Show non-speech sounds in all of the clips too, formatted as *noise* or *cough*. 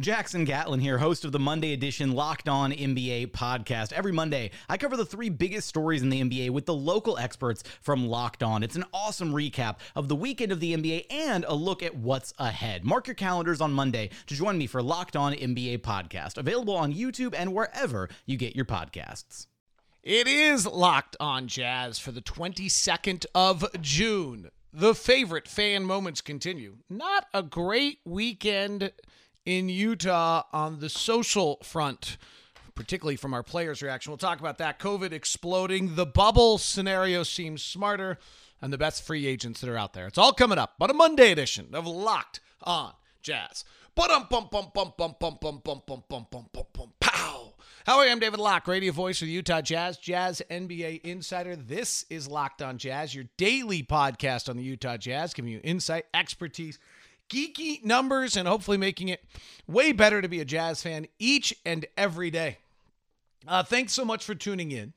Jackson Gatlin here, host of the Monday edition Locked On NBA podcast. Every Monday, I cover the three biggest stories in the NBA with the local experts from Locked On. It's an awesome recap of the weekend of the NBA and a look at what's ahead. Mark your calendars on Monday to join me for Locked On NBA podcast, available on YouTube and wherever you get your podcasts. It is Locked On Jazz for the 22nd of June. The favorite fan moments continue. Not a great weekend in Utah on the social front, particularly from our players' reaction. We'll talk about that. COVID exploding. The bubble scenario seems smarter, and the best free agents that are out there. It's all coming up on a Monday edition of Locked On Jazz. Pow. How are you? I'm David Locke, radio voice of the Utah Jazz, Jazz NBA insider. This is Locked On Jazz, your daily podcast on the Utah Jazz, giving you insight, expertise, geeky numbers and hopefully making it way better to be a Jazz fan each and every day. Uh, thanks so much for tuning in.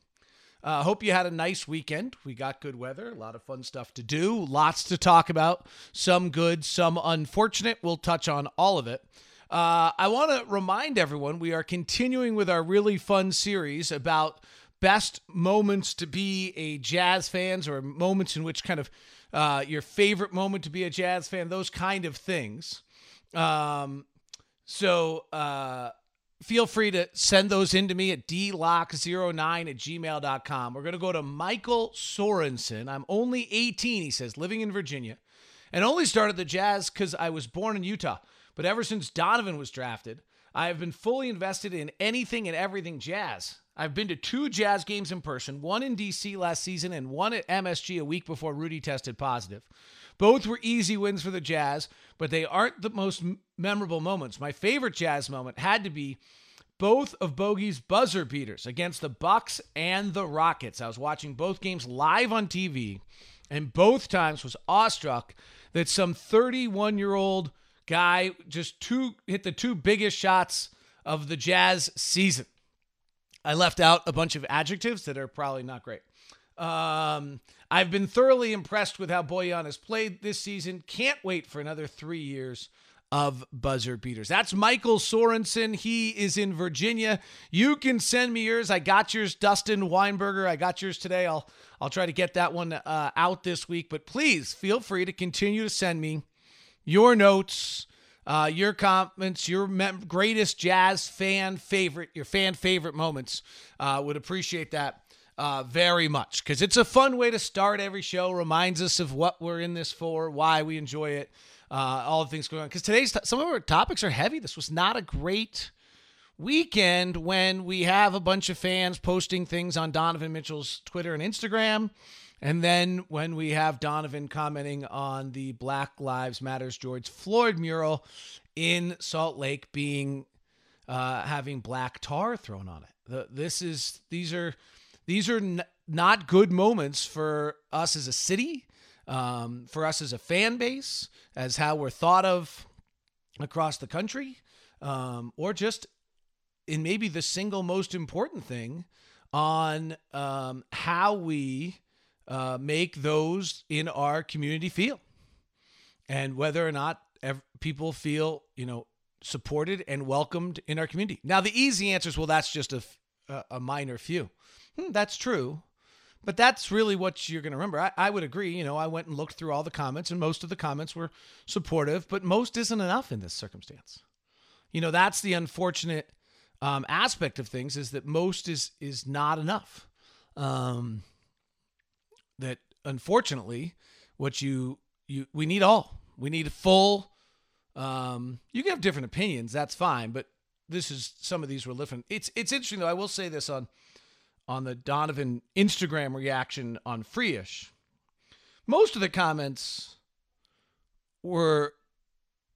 Uh, hope you had a nice weekend. We got good weather, a lot of fun stuff to do, lots to talk about, some good, some unfortunate. We'll touch on all of it. Uh, I want to remind everyone we are continuing with our really fun series about best moments to be a Jazz fans or moments in which kind of uh, your favorite moment to be a Jazz fan, those kind of things. Um, so uh, feel free to send those in to me at dlocke09 at gmail.com. We're going to go to Michael Sorensen. I'm only 18, he says, living in Virginia, and only started the Jazz because I was born in Utah. But ever since Donovan was drafted, I have been fully invested in anything and everything Jazz. I've been to two Jazz games in person, one in DC last season and one at MSG a week before Rudy tested positive. Both were easy wins for the Jazz, but they aren't the most memorable moments. My favorite Jazz moment had to be both of Bogey's buzzer beaters against the Bucks and the Rockets. I was watching both games live on TV, and both times was awestruck that some 31-year-old guy just two hit the two biggest shots of the Jazz season. I left out a bunch of adjectives that are probably not great. Um, I've been thoroughly impressed with how Bojan has played this season. Can't wait for another three years of buzzer beaters. That's Michael Sorensen. He is in Virginia. You can send me yours. I got yours, Dustin Weinberger. I got yours today. I'll I'll try to get that one uh, out this week. But please feel free to continue to send me your notes uh, your comments, your mem- greatest jazz fan favorite, your fan favorite moments. Uh, would appreciate that uh, very much because it's a fun way to start every show. Reminds us of what we're in this for, why we enjoy it, uh, all the things going on. Because today's t- some of our topics are heavy. This was not a great weekend when we have a bunch of fans posting things on Donovan Mitchell's Twitter and Instagram. And then when we have Donovan commenting on the Black Lives Matters George Floyd mural in Salt Lake being uh, having black tar thrown on it. The, this is these are these are n- not good moments for us as a city, um, for us as a fan base, as how we're thought of across the country, um, or just in maybe the single most important thing on um, how we uh, make those in our community feel and whether or not ev- people feel, you know, supported and welcomed in our community. Now, the easy answer is, well, that's just a, a minor few. Hmm, that's true. But that's really what you're going to remember. I, I would agree. You know, I went and looked through all the comments, and most of the comments were supportive, but most isn't enough in this circumstance. You know, that's the unfortunate um, aspect of things is that most is is not enough. Um, that unfortunately, what you you we need all. We need full. Um, you can have different opinions. That's fine, but this is some of these were different. It's it's interesting though. I will say this on on the Donovan Instagram reaction on Freeish. Most of the comments were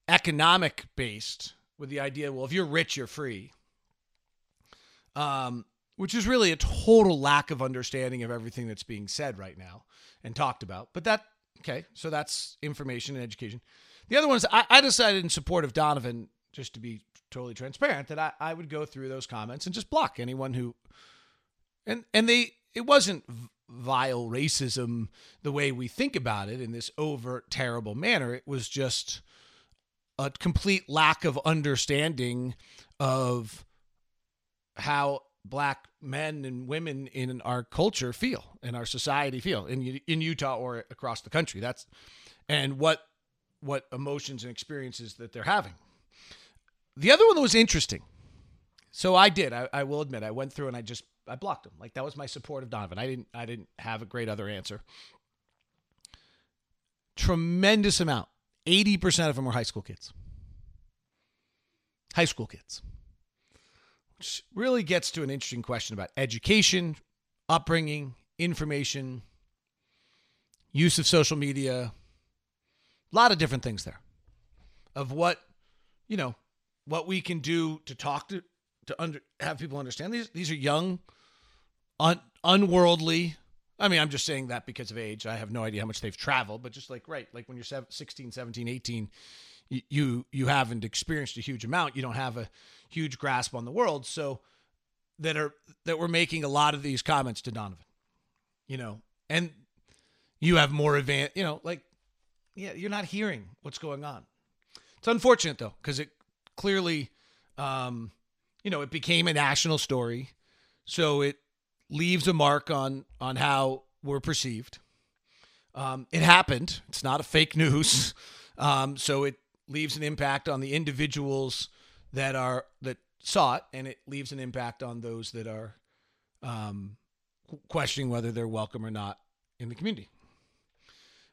economic based with the idea, well, if you're rich, you're free. Um, which is really a total lack of understanding of everything that's being said right now and talked about. But that, okay, so that's information and education. The other ones, I, I decided in support of Donovan, just to be totally transparent, that I, I would go through those comments and just block anyone who, and and they, it wasn't vile racism the way we think about it in this overt, terrible manner. It was just a complete lack of understanding of how black men and women in our culture feel in our society feel in in Utah or across the country. That's and what what emotions and experiences that they're having. The other one that was interesting so I did I, I will admit I went through and I just I blocked them. Like that was my support of Donovan. I didn't I didn't have a great other answer. Tremendous amount. 80% of them were high school kids. High school kids really gets to an interesting question about education, upbringing, information, use of social media, a lot of different things there of what, you know, what we can do to talk to, to under, have people understand. These, these are young, un, unworldly. I mean, I'm just saying that because of age. I have no idea how much they've traveled, but just like, right, like when you're 16, 17, 18, you you haven't experienced a huge amount. You don't have a huge grasp on the world. So that are that we're making a lot of these comments to Donovan you know and you have more advanced you know like yeah you're not hearing what's going on. It's unfortunate though because it clearly um you know it became a national story. So it leaves a mark on on how we're perceived. Um it happened. It's not a fake *laughs* news. Um so it leaves an impact on the individuals that are that saw it, and it leaves an impact on those that are um, questioning whether they're welcome or not in the community.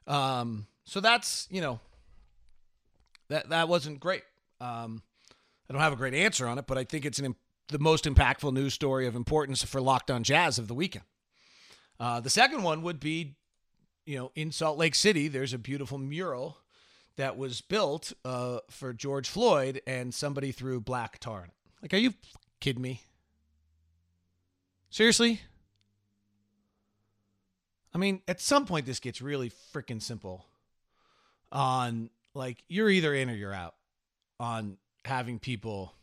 Um, so that's you know that that wasn't great. Um, I don't have a great answer on it, but I think it's an the most impactful news story of importance for Locked On Jazz of the weekend. Uh, the second one would be, you know, in Salt Lake City, there's a beautiful mural that was built uh, for George Floyd, and somebody threw black tar in it. Like, are you kidding me? Seriously? I mean, at some point, this gets really freaking simple. On like, you're either in or you're out. On having people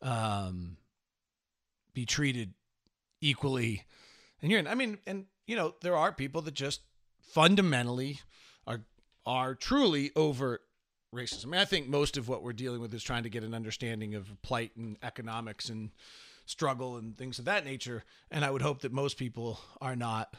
um be treated equally, and you're in. I mean, and you know, there are people that just fundamentally are are truly overt racism. I mean, I think most of what we're dealing with is trying to get an understanding of plight and economics and struggle and things of that nature. And I would hope that most people are not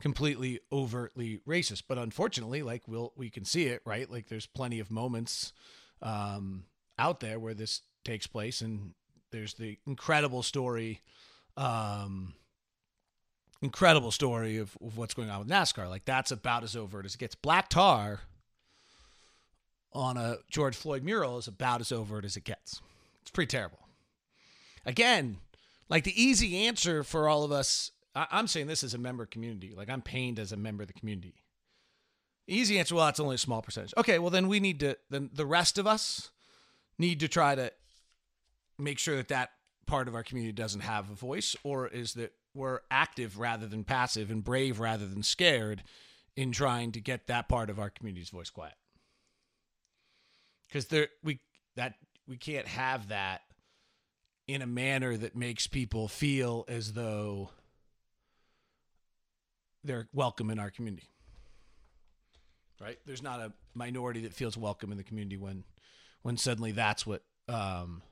completely overtly racist. But unfortunately, like we'll we can see it, right? Like there's plenty of moments um, out there where this takes place, and there's the incredible story. Um, incredible story of, of what's going on with NASCAR. Like that's about as overt as it gets. Black tar on a George Floyd mural is about as overt as it gets. It's pretty terrible. Again, like the easy answer for all of us, I, I'm saying this as a member community. Like I'm pained as a member of the community. Easy answer, well, that's only a small percentage. Okay, well then we need to then the rest of us need to try to make sure that that part of our community doesn't have a voice, or is that we're active rather than passive and brave rather than scared in trying to get that part of our community's voice quiet? Because there we that we can't have that in a manner that makes people feel as though they're welcome in our community. Right? There's not a minority that feels welcome in the community when when suddenly that's what um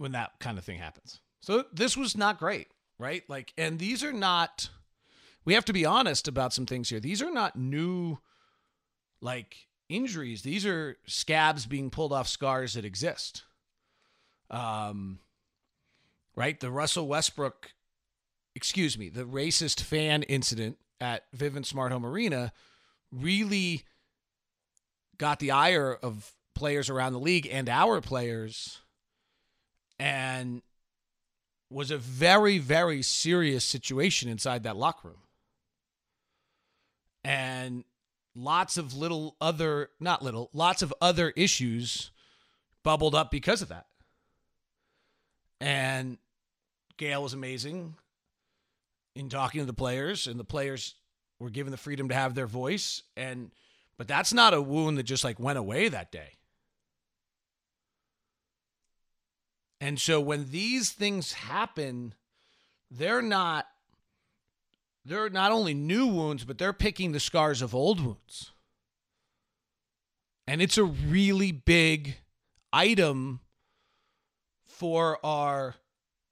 when that kind of thing happens. So this was not great, right? Like and these are not we have to be honest about some things here. These are not new like injuries. These are scabs being pulled off scars that exist. Um right? The Russell Westbrook excuse me, the racist fan incident at Vivint Smart Home Arena really got the ire of players around the league and our players and was a very very serious situation inside that locker room and lots of little other not little lots of other issues bubbled up because of that and Gail was amazing in talking to the players, and the players were given the freedom to have their voice. And but that's not a wound that just like went away that day. And so when these things happen, they're not they're not only new wounds, but they're picking the scars of old wounds. And it's a really big item for our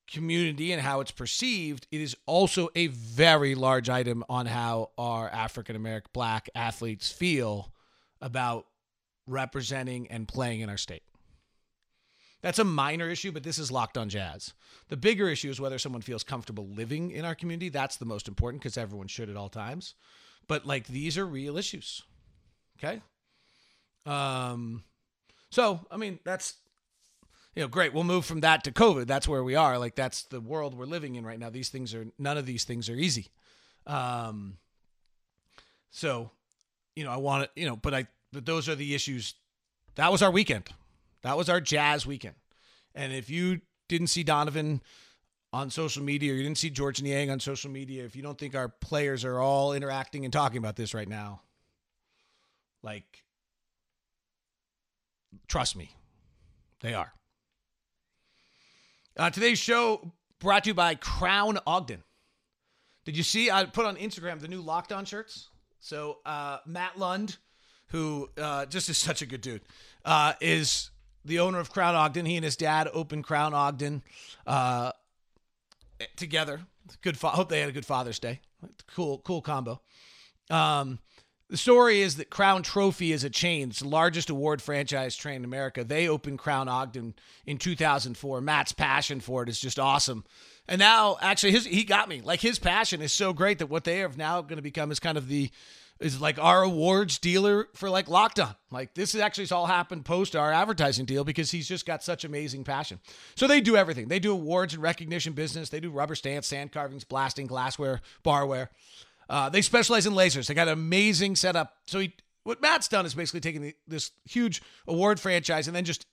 community and how it's perceived, it is also a very large item on how our African American black athletes feel about representing and playing in our state. That's a minor issue, but this is locked on jazz. The bigger issue is whether someone feels comfortable living in our community. That's the most important because everyone should at all times. But like these are real issues. Okay? Um so, I mean, that's you know, great. We'll move from that to COVID. That's where we are. Like that's the world we're living in right now. These things are none of these things are easy. Um, so, you know, I want to, you know, but I, but those are the issues. That was our weekend. That was our jazz weekend. And if you didn't see Donovan on social media or you didn't see George Niang on social media, if you don't think our players are all interacting and talking about this right now, like, trust me, they are. Uh, today's show brought to you by Crown Ogden. Did you see? I put on Instagram the new Locked On shirts. So uh, Matt Lund, who uh, just is such a good dude, uh, is the owner of Crown Ogden. He and his dad opened Crown Ogden uh, together. Good. Fa- hope they had a good Father's Day. Cool, cool combo. Um, the story is that Crown Trophy is a chain. It's the largest award franchise chain in America. They opened Crown Ogden in 2004. Matt's passion for it is just awesome. And now, actually, his he got me. Like his passion is so great that what they have now going to become is kind of the is like our awards dealer for like Lockdown. Like this is actually all happened post our advertising deal because he's just got such amazing passion. So they do everything. They do awards and recognition business. They do rubber stamps, sand carvings, blasting, glassware, barware. Uh, they specialize in lasers. They got an amazing setup. So he, what Matt's done is basically taking the, this huge award franchise and then just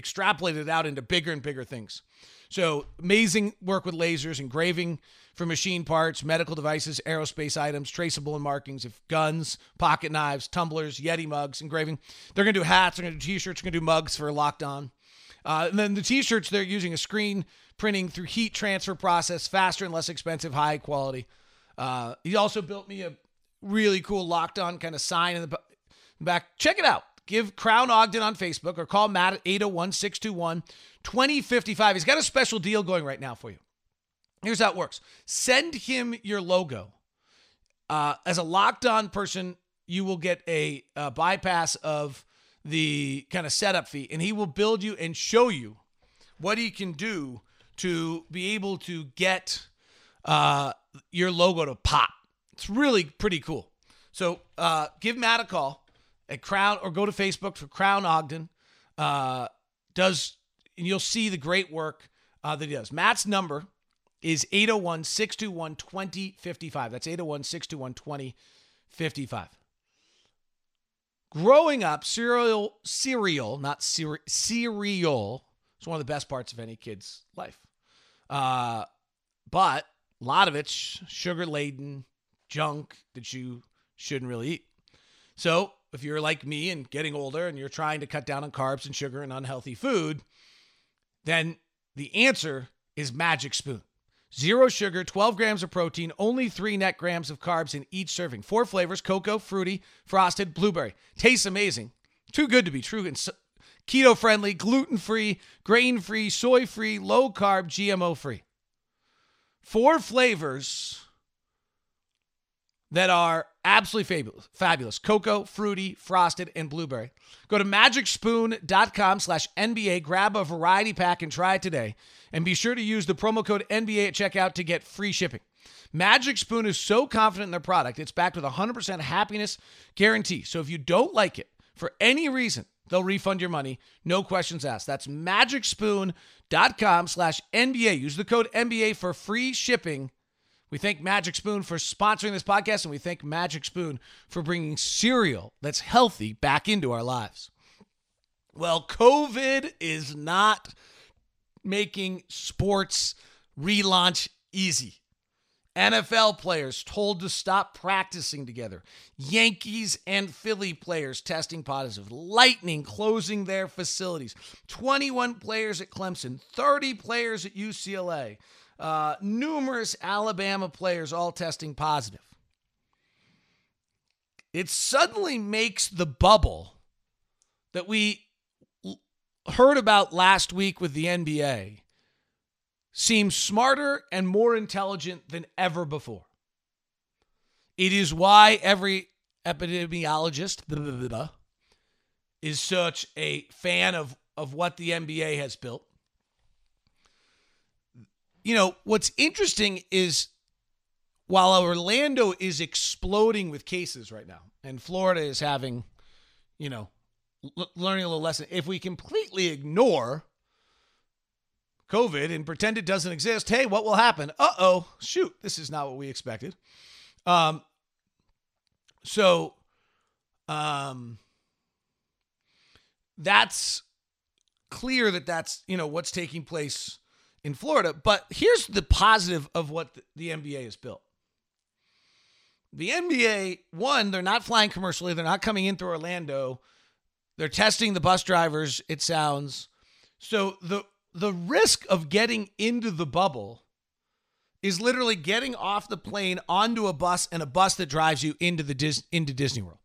extrapolated out into bigger and bigger things. So amazing work with lasers, engraving for machine parts, medical devices, aerospace items, traceable and markings of guns, pocket knives, tumblers, Yeti mugs, engraving. They're going to do hats, they're going to do t-shirts, they're going to do mugs for Locked On. Uh, and then the t-shirts, they're using a screen printing through heat transfer process, faster and less expensive, high quality. Uh, he also built me a really cool locked on kind of sign in the back. Check it out. Give Crown Ogden on Facebook or call Matt at 801 621 2055. He's got a special deal going right now for you. Here's how it works send him your logo. Uh, as a locked on person, you will get a, a bypass of the kind of setup fee, and he will build you and show you what he can do to be able to get uh, your logo to pop. It's really pretty cool. So uh, give Matt a call at Crown or go to Facebook for Crown Ogden. Uh, does and you'll see the great work uh, that he does. Matt's number is 801 621 2055. That's 801 621 2055. growing up, cereal, cereal, not cere- cereal, is one of the best parts of any kid's life. Uh, but a lot of it's sugar laden junk that you shouldn't really eat. So if you're like me and getting older and you're trying to cut down on carbs and sugar and unhealthy food, then the answer is Magic Spoon. Zero sugar, 12 grams of protein, only three net grams of carbs in each serving. Four flavors cocoa, fruity, frosted, blueberry. Tastes amazing. Too good to be true. And keto friendly, gluten free, grain free, soy free, low carb, GMO free. Four flavors that are absolutely fabulous. Fabulous. Cocoa, fruity, frosted, and blueberry. Go to magicspoon.com slash NBA, grab a variety pack and try it today. And be sure to use the promo code NBA at checkout to get free shipping. Magic Spoon is so confident in their product, it's backed with a 100% happiness guarantee. So if you don't like it for any reason, they'll refund your money. No questions asked. That's magicspoon.com slash NBA. Use the code NBA for free shipping we thank Magic Spoon for sponsoring this podcast, and we thank Magic Spoon for bringing cereal that's healthy back into our lives. Well, COVID is not making sports relaunch easy. NFL players told to stop practicing together. Yankees and Philly players testing positive. Lightning closing their facilities. 21 players at Clemson, 30 players at UCLA uh, numerous Alabama players all testing positive. It suddenly makes the bubble that we heard about last week with the NBA seem smarter and more intelligent than ever before. It is why every epidemiologist blah, blah, blah, is such a fan of, of what the NBA has built you know, what's interesting is while Orlando is exploding with cases right now, and Florida is having, you know, l- learning a little lesson, if we completely ignore COVID and pretend it doesn't exist, hey, what will happen? Uh oh, shoot, this is not what we expected. Um, so, um, that's clear that that's you know what's taking place in Florida. But here's the positive of what the NBA has built. The NBA, one, they're not flying commercially. They're not coming in through Orlando. They're testing the bus drivers, it sounds. So the the risk of getting into the bubble is literally getting off the plane onto a bus and a bus that drives you into the Dis- into Disney World.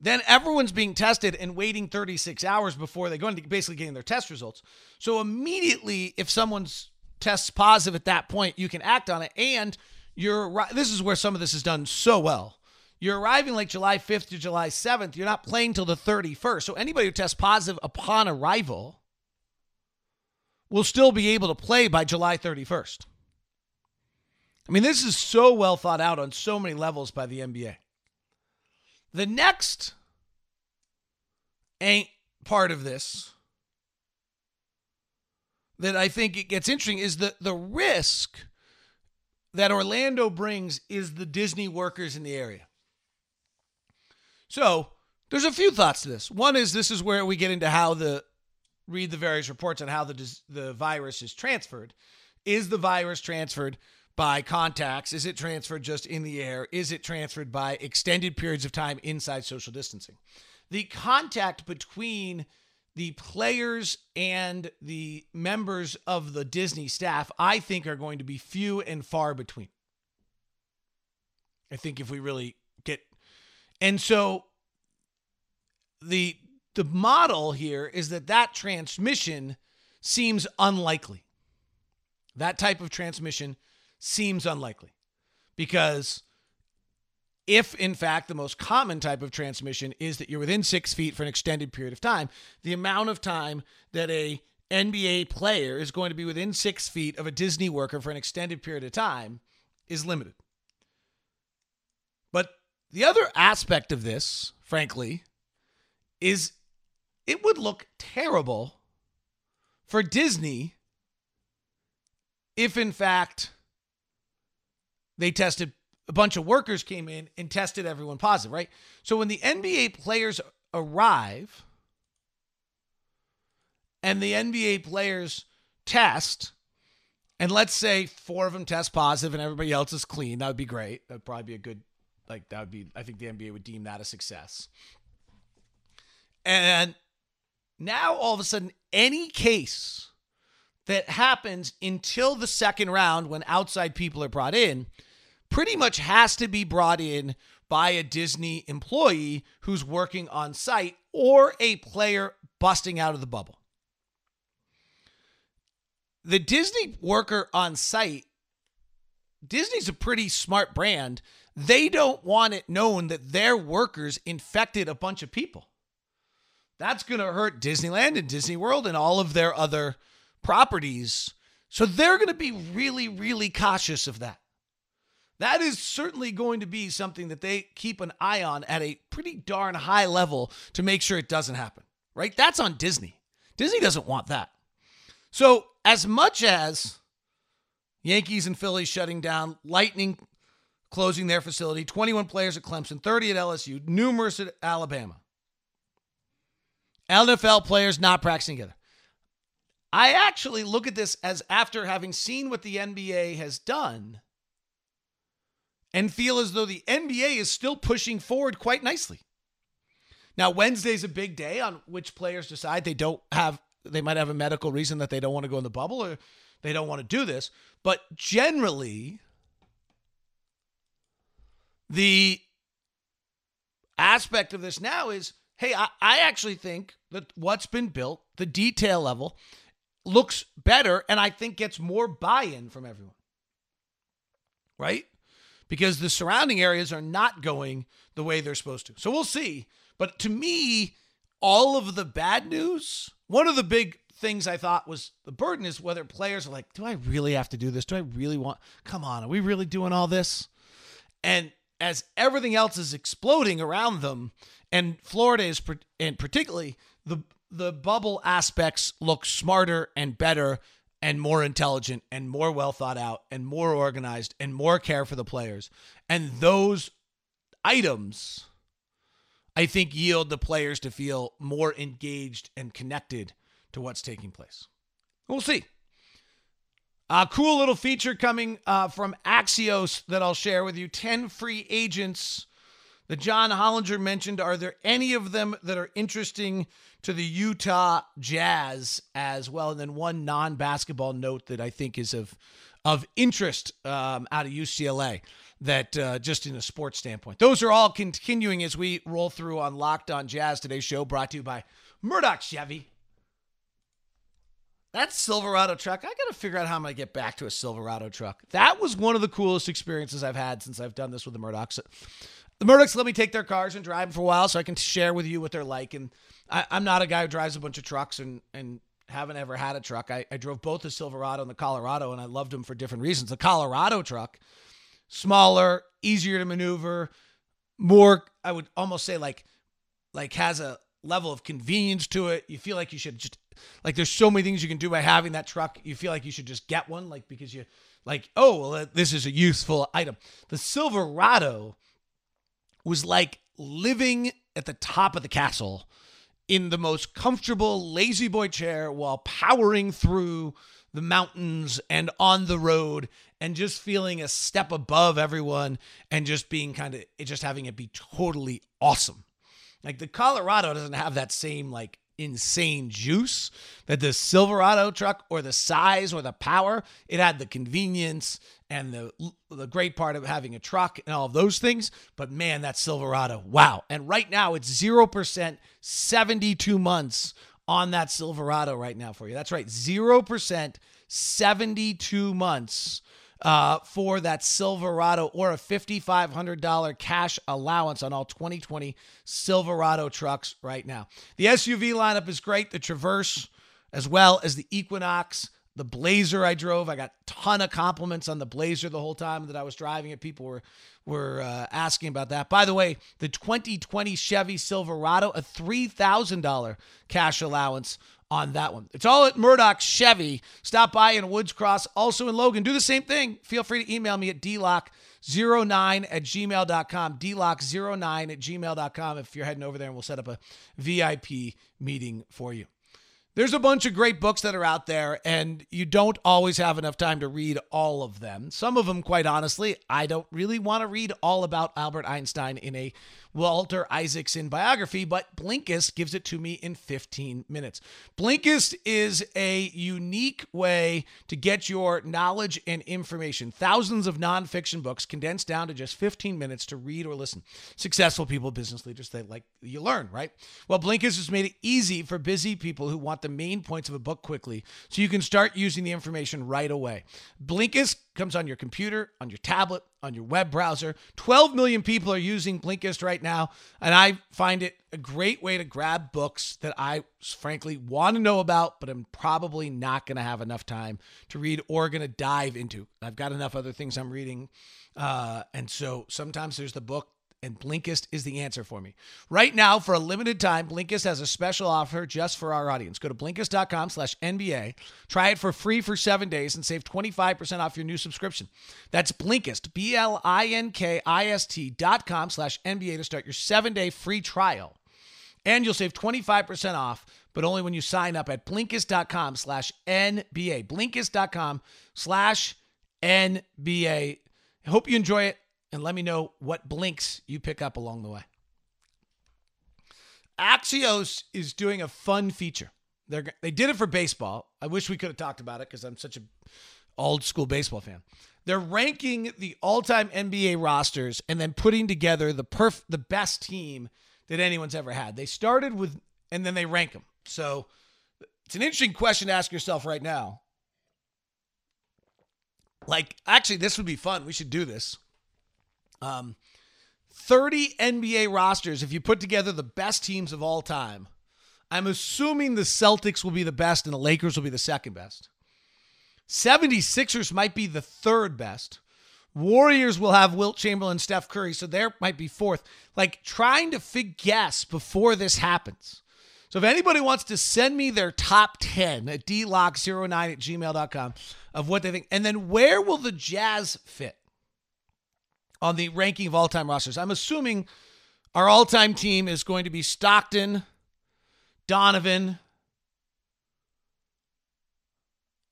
Then everyone's being tested and waiting 36 hours before they go into basically getting their test results. So immediately, if someone's tests positive at that point, you can act on it. And you're this is where some of this is done so well. You're arriving like July 5th to July 7th. You're not playing till the 31st. So anybody who tests positive upon arrival will still be able to play by July 31st. I mean, this is so well thought out on so many levels by the NBA. The next ain't part of this that I think it gets interesting is the the risk that Orlando brings is the Disney workers in the area. So there's a few thoughts to this. One is this is where we get into how the read the various reports on how the the virus is transferred. Is the virus transferred by contacts? Is it transferred just in the air? Is it transferred by extended periods of time inside social distancing? The contact between the players and the members of the Disney staff, I think, are going to be few and far between. I think if we really get. And so the the model here is that that transmission seems unlikely. That type of transmission seems unlikely because if in fact the most common type of transmission is that you're within six feet for an extended period of time, the amount of time that a NBA player is going to be within six feet of a Disney worker for an extended period of time is limited. But the other aspect of this, frankly, is it would look terrible for Disney if, in fact, they tested a bunch of workers came in and tested everyone positive, right? So when the NBA players arrive and the NBA players test, and let's say four of them test positive and everybody else is clean, that would be great. That'd probably be a good, like, that would be, I think the NBA would deem that a success. And now all of a sudden, any case that happens until the second round when outside people are brought in pretty much has to be brought in by a Disney employee who's working on site or a player busting out of the bubble. The Disney worker on site, Disney's a pretty smart brand. They don't want it known that their workers infected a bunch of people. That's going to hurt Disneyland and Disney World and all of their other properties. So they're going to be really, really cautious of that. That is certainly going to be something that they keep an eye on at a pretty darn high level to make sure it doesn't happen, right? That's on Disney. Disney doesn't want that. So, as much as Yankees and Phillies shutting down, Lightning closing their facility, 21 players at Clemson, 30 at LSU, numerous at Alabama, NFL players not practicing together. I actually look at this as after having seen what the NBA has done and feel as though the NBA is still pushing forward quite nicely. Now, Wednesday's a big day on which players decide they don't have, they might have a medical reason that they don't want to go in the bubble or they don't want to do this. But generally, the aspect of this now is hey, I, I actually think that what's been built, the detail level, looks better and I think gets more buy in from everyone. Right? Because the surrounding areas are not going the way they're supposed to. So we'll see. But to me, all of the bad news, one of the big things I thought was the burden is whether players are like, do I really have to do this? Do I really want, come on, are we really doing all this? And as everything else is exploding around them, and Florida is, and particularly the the bubble aspects look smarter and better and more intelligent and more well thought out and more organized and more care for the players. And those items, I think, yield the players to feel more engaged and connected to what's taking place. We'll see. A cool little feature coming uh, from Axios that I'll share with you 10 free agents that John Hollinger mentioned. Are there any of them that are interesting to the Utah Jazz as well? And then one non basketball note that I think is of of interest um, out of UCLA that uh, just in a sports standpoint. Those are all continuing as we roll through on Locked On Jazz. Today's show brought to you by Murdock Chevy. That Silverado truck, I got to figure out how I'm going to get back to a Silverado truck. That was one of the coolest experiences I've had since I've done this with the Murdocks the Murdocks let me take their cars and drive them for a while so I can share with you what they're like. And I, am not a guy who drives a bunch of trucks and, and haven't ever had a truck. I, I drove both the Silverado and the Colorado, and I loved them for different reasons. The Colorado truck, smaller, easier to maneuver, more, I would almost say like, like has a level of convenience to it. You feel like you should just, like there's so many things you can do by having that truck. You feel like you should just get one, like because you, like, oh, well, this is a useful item. The Silverado, was like living at the top of the castle in the most comfortable lazy boy chair while powering through the mountains and on the road and just feeling a step above everyone and just being kind of just having it be totally awesome. Like the Colorado doesn't have that same like insane juice that the Silverado truck or the size or the power, it had the convenience and the the great part of having a truck and all of those things. But man, that Silverado, wow. And right now it's 0%, 72 months on that Silverado right now for you. That's right, 0%, 72 months uh, for that Silverado or a $5,500 cash allowance on all 2020 Silverado trucks right now. The SUV lineup is great. The Traverse, as well as the Equinox, the Blazer I drove. I got ton of compliments on the Blazer the whole time that I was driving it. People were were uh, asking about that. By the way, the 2020 Chevy Silverado, a three thousand dollar cash allowance on that one. It's all at Murdock Chevy. Stop by in Woods Cross, also in Logan. Do the same thing. Feel free to email me at dlocke09 at gmail.com. dlocke09 at gmail.com if you're heading over there and we'll set up a VIP meeting for you. There's a bunch of great books that are out there, and you don't always have enough time to read all of them. Some of them, quite honestly, I don't really want to read all about Albert Einstein in a Walter Isaacson biography, but Blinkist gives it to me in 15 minutes. Blinkist is a unique way to get your knowledge and information. Thousands of nonfiction books condensed down to just 15 minutes to read or listen. Successful people, business leaders, they like you learn, right? Well, Blinkist has made it easy for busy people who want the main points of a book quickly so you can start using the information right away. Blinkist comes on your computer, on your tablet, on your web browser. 12 million people are using Blinkist right now, and I find it a great way to grab books that I frankly want to know about, but I'm probably not going to have enough time to read or going to dive into. I've got enough other things I'm reading. Uh, and so sometimes there's the book and Blinkist is the answer for me. Right now, for a limited time, Blinkist has a special offer just for our audience. Go to Blinkist.com slash NBA, try it for free for seven days, and save 25% off your new subscription. That's Blinkist, B-L-I-N-K-I-S-T dot com slash NBA to start your seven-day free trial. And you'll save 25% off, but only when you sign up at Blinkist.com slash NBA. Blinkist.com slash NBA. Hope you enjoy it and let me know what blinks you pick up along the way. Axios is doing a fun feature. They they did it for baseball. I wish we could have talked about it because I'm such a old school baseball fan. They're ranking the all-time NBA rosters and then putting together the perf the best team that anyone's ever had. They started with and then they rank them. So it's an interesting question to ask yourself right now. Like, actually, this would be fun. We should do this. Um, 30 NBA rosters, if you put together the best teams of all time, I'm assuming the Celtics will be the best and the Lakers will be the second best. 76ers might be the third best. Warriors will have Wilt Chamberlain, Steph Curry, so there might be fourth. Like trying to fig guess before this happens. So if anybody wants to send me their top 10 at dlocke09 at gmail.com of what they think, and then where will the Jazz fit? On the ranking of all time rosters. I'm assuming our all time team is going to be Stockton, Donovan.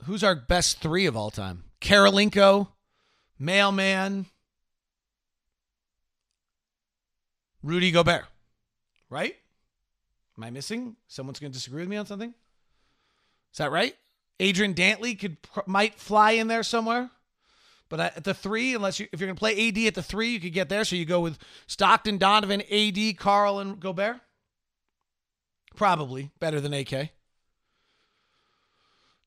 Who's our best three of all time? Kirilenko, Mailman, Rudy Gobert. Right? Am I missing? Someone's going to disagree with me on something? Is that right? Adrian Dantley could might fly in there somewhere. But at the three, unless you if you're gonna play AD at the three, you could get there. So you go with Stockton, Donovan, AD, Karl, and Gobert. Probably better than AK.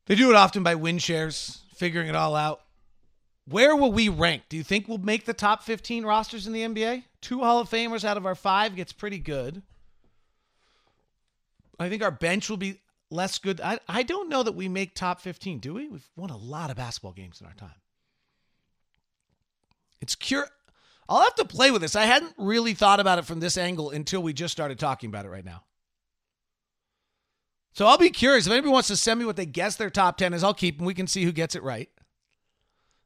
They do it often by win shares, figuring it all out. Where will we rank? Do you think we'll make the top 15 rosters in the NBA? Two Hall of Famers out of our five gets pretty good. I think our bench will be less good. I, I don't know that we make top 15, do we? We've won a lot of basketball games in our time. It's cure. I'll have to play with this. I hadn't really thought about it from this angle until we just started talking about it right now. So I'll be curious. If anybody wants to send me what they guess their top 10 is, I'll keep them. We can see who gets it right.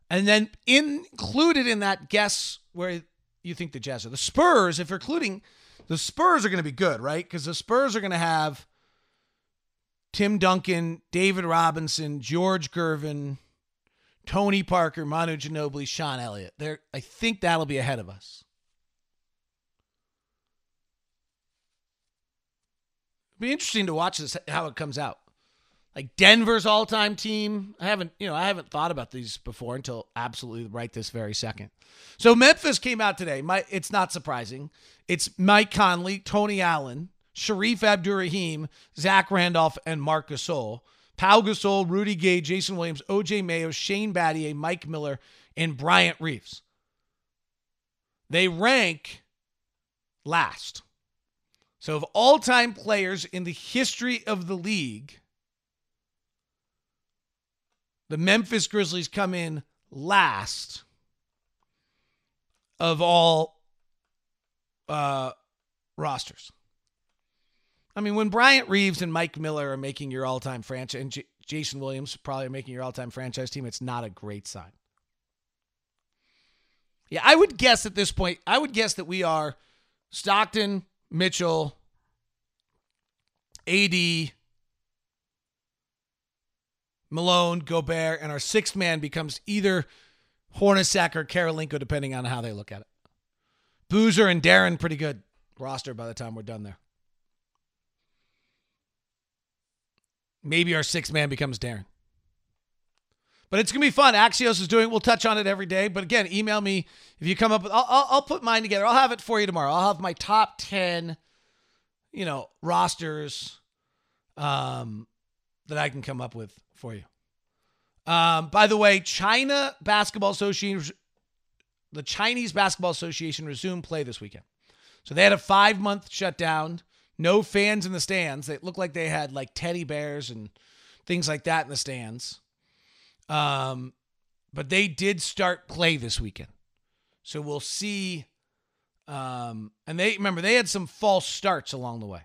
And then included in that guess where you think the Jazz are. The Spurs, if you're including, the Spurs are going to be good, right? Because the Spurs are going to have Tim Duncan, David Robinson, George Gervin, Tony Parker, Manu Ginobili, Sean Elliott. There, I think that'll be ahead of us. It'll be interesting to watch this how it comes out. Like Denver's all-time team. I haven't, you know, I haven't thought about these before until absolutely right this very second. So Memphis came out today. My, it's not surprising. It's Mike Conley, Tony Allen, Shareef Abdur-Rahim, Zach Randolph, and Marc Gasol. Pau Gasol, Rudy Gay, Jason Williams, OJ Mayo, Shane Battier, Mike Miller, and Bryant Reeves. They rank last. So, of all time players in the history of the league, the Memphis Grizzlies come in last of all uh, rosters. I mean, when Bryant Reeves and Mike Miller are making your all-time franchise, and J- Jason Williams probably making your all-time franchise team, it's not a great sign. Yeah, I would guess at this point, I would guess that we are Stockton, Mitchell, AD, Malone, Gobert, and our sixth man becomes either Hornacek or Kirilenko, depending on how they look at it. Boozer and Deron, pretty good roster by the time we're done there. Maybe our sixth man becomes Deron. But it's gonna be fun. Axios is doing. We'll touch on it every day. But again, email me if you come up with. I'll, I'll, I'll put mine together. I'll have it for you tomorrow. I'll have my top ten, you know, rosters, um, that I can come up with for you. Um, by the way, China Basketball Association, the Chinese Basketball Association resumed play this weekend. So they had a five month shutdown, no fans in the stands. They looked like they had like teddy bears and things like that in the stands. Um, but they did start play this weekend. So we'll see. Um, and they remember they had some false starts along the way.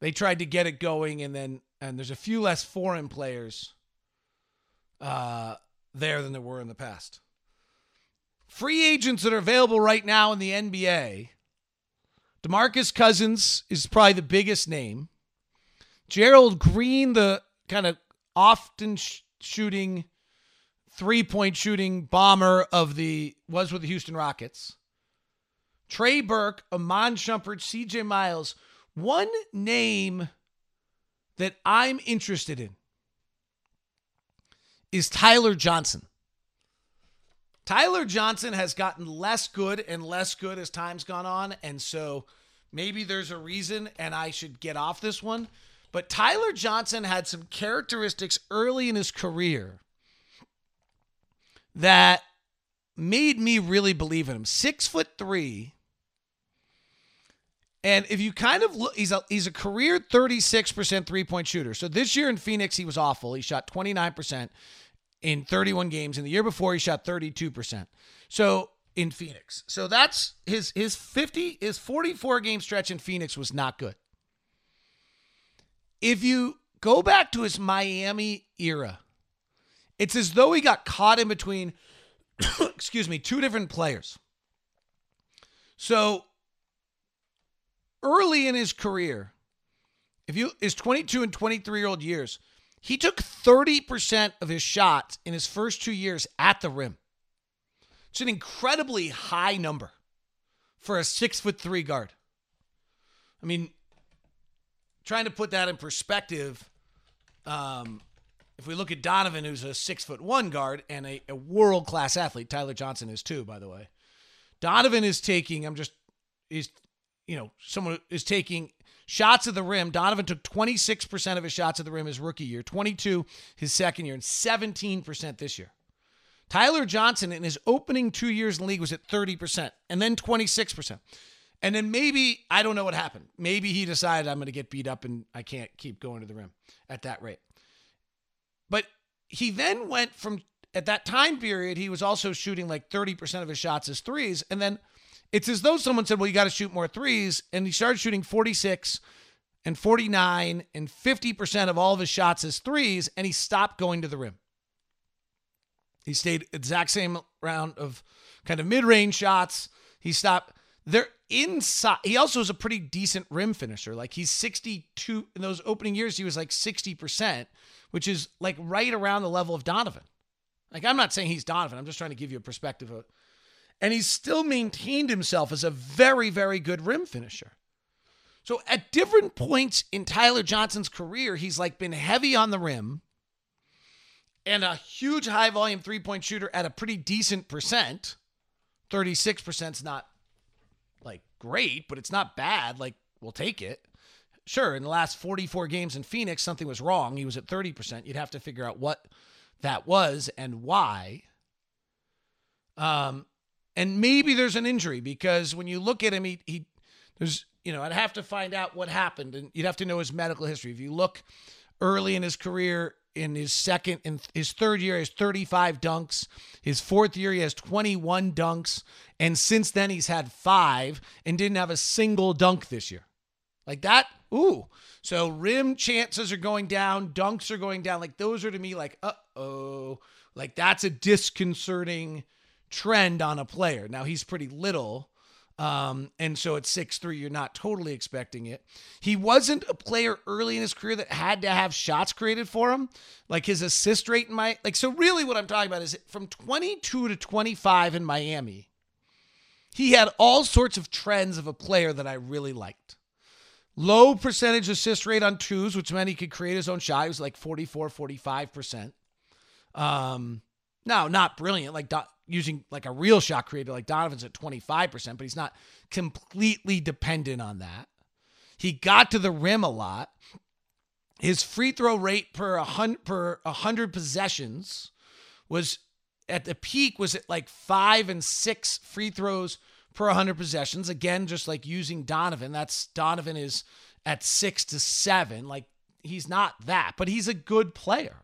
They tried to get it going, and then and there's a few less foreign players uh, there than there were in the past. Free agents that are available right now in the NBA. DeMarcus Cousins is probably the biggest name. Gerald Green, the kind of often sh- shooting three point shooting bomber of the was with the Houston Rockets. Trey Burke, Iman Shumpert, CJ Miles. One name that I'm interested in is Tyler Johnson. Tyler Johnson has gotten less good and less good as time's gone on. And so maybe there's a reason and I should get off this one. But Tyler Johnson had some characteristics early in his career that made me really believe in him. Six foot three. And if you kind of look, he's a he's a career 36% three-point shooter. So this year in Phoenix, he was awful. He shot 29% in 31 games. And the year before, he shot 32%. So in Phoenix. So that's his his 50, his 44 game stretch in Phoenix was not good. If you go back to his Miami era, it's as though he got caught in between, *coughs* excuse me, two different players. So early in his career, if you his 22 and 23 year old years, he took 30% of his shots in his first two years at the rim. It's an incredibly high number for a six foot three guard. I mean, trying to put that in perspective, um, if we look at Donovan, who's a six foot one guard and a, a world class athlete, Tyler Johnson is too, by the way. Donovan is taking, I'm just, is, you know, someone is taking shots at the rim. Donovan took 26% of his shots at the rim his rookie year, 22 his second year, and 17% this year. Tyler Johnson in his opening two years in the league was at 30% and then 26%. And then maybe, I don't know what happened. Maybe he decided I'm going to get beat up and I can't keep going to the rim at that rate. But he then went from, at that time period, he was also shooting like 30% of his shots as threes. And then it's as though someone said, well, you got to shoot more threes. And he started shooting 46 and 49 and 50% of all of his shots as threes. And he stopped going to the rim. He stayed exact same round of kind of mid-range shots. He stopped. They're inside. He also is a pretty decent rim finisher. Like he's 62 in those opening years. He was like 60%, which is like right around the level of Donovan. Like I'm not saying he's Donovan. I'm just trying to give you a perspective of. And he's still maintained himself as a very, very good rim finisher. So at different points in Tyler Johnson's career, he's like been heavy on the rim and a huge high volume three point shooter at a pretty decent percent. 36% is not like great, but it's not bad. Like, we'll take it. Sure, in the last 44 games in Phoenix, something was wrong. He was at 30%. You'd have to figure out what that was and why. Um, and maybe there's an injury because when you look at him, he, he there's, you know, I'd have to find out what happened and you'd have to know his medical history. If you look early in his career, in his second in his third year he has 35 dunks. His fourth year he has 21 dunks, and since then he's had five and didn't have a single dunk this year. Like that, ooh. So rim chances are going down, dunks are going down. Like those are to me like, uh oh, like that's a disconcerting trend on a player. Now he's pretty little. Um, and so at six three, you're not totally expecting it. He wasn't a player early in his career that had to have shots created for him. Like his assist rate in my like so really what I'm talking about is from 22 to 25 in Miami, he had all sorts of trends of a player that I really liked. Low percentage assist rate on twos, which meant he could create his own shot. He was like 44, 45%. Um, now, not brilliant, like using like a real shot creator like Donovan's at 25%, but he's not completely dependent on that. He got to the rim a lot. His free throw rate per 100 per 100 possessions was at the peak was at like 5 and 6 free throws per 100 possessions. Again, just like using Donovan, that's Donovan is at 6 to 7. Like he's not that, but he's a good player.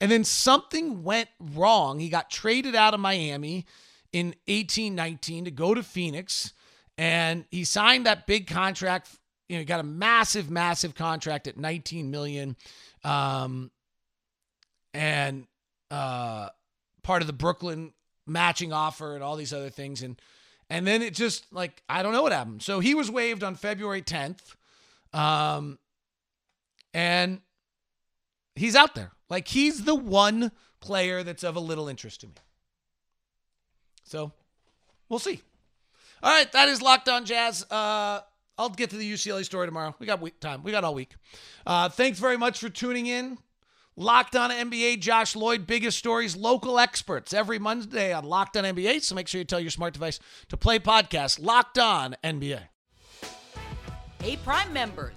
And then something went wrong. He got traded out of Miami in 1819 to go to Phoenix and he signed that big contract you know, he got a massive, massive contract at 19 million. Um, and uh, part of the Brooklyn matching offer and all these other things. And and then it just like I don't know what happened. So he was waived on February 10th. Um, and he's out there. Like he's the one player that's of a little interest to me. So we'll see. All right, that is Locked On Jazz. Uh, I'll get to the UCLA story tomorrow. We got week time. We got all week. Uh, thanks very much for tuning in. Locked on NBA, Josh Lloyd, biggest stories, local experts every Monday on Locked on NBA. So make sure you tell your smart device to play podcast Locked on NBA. Hey, Prime members,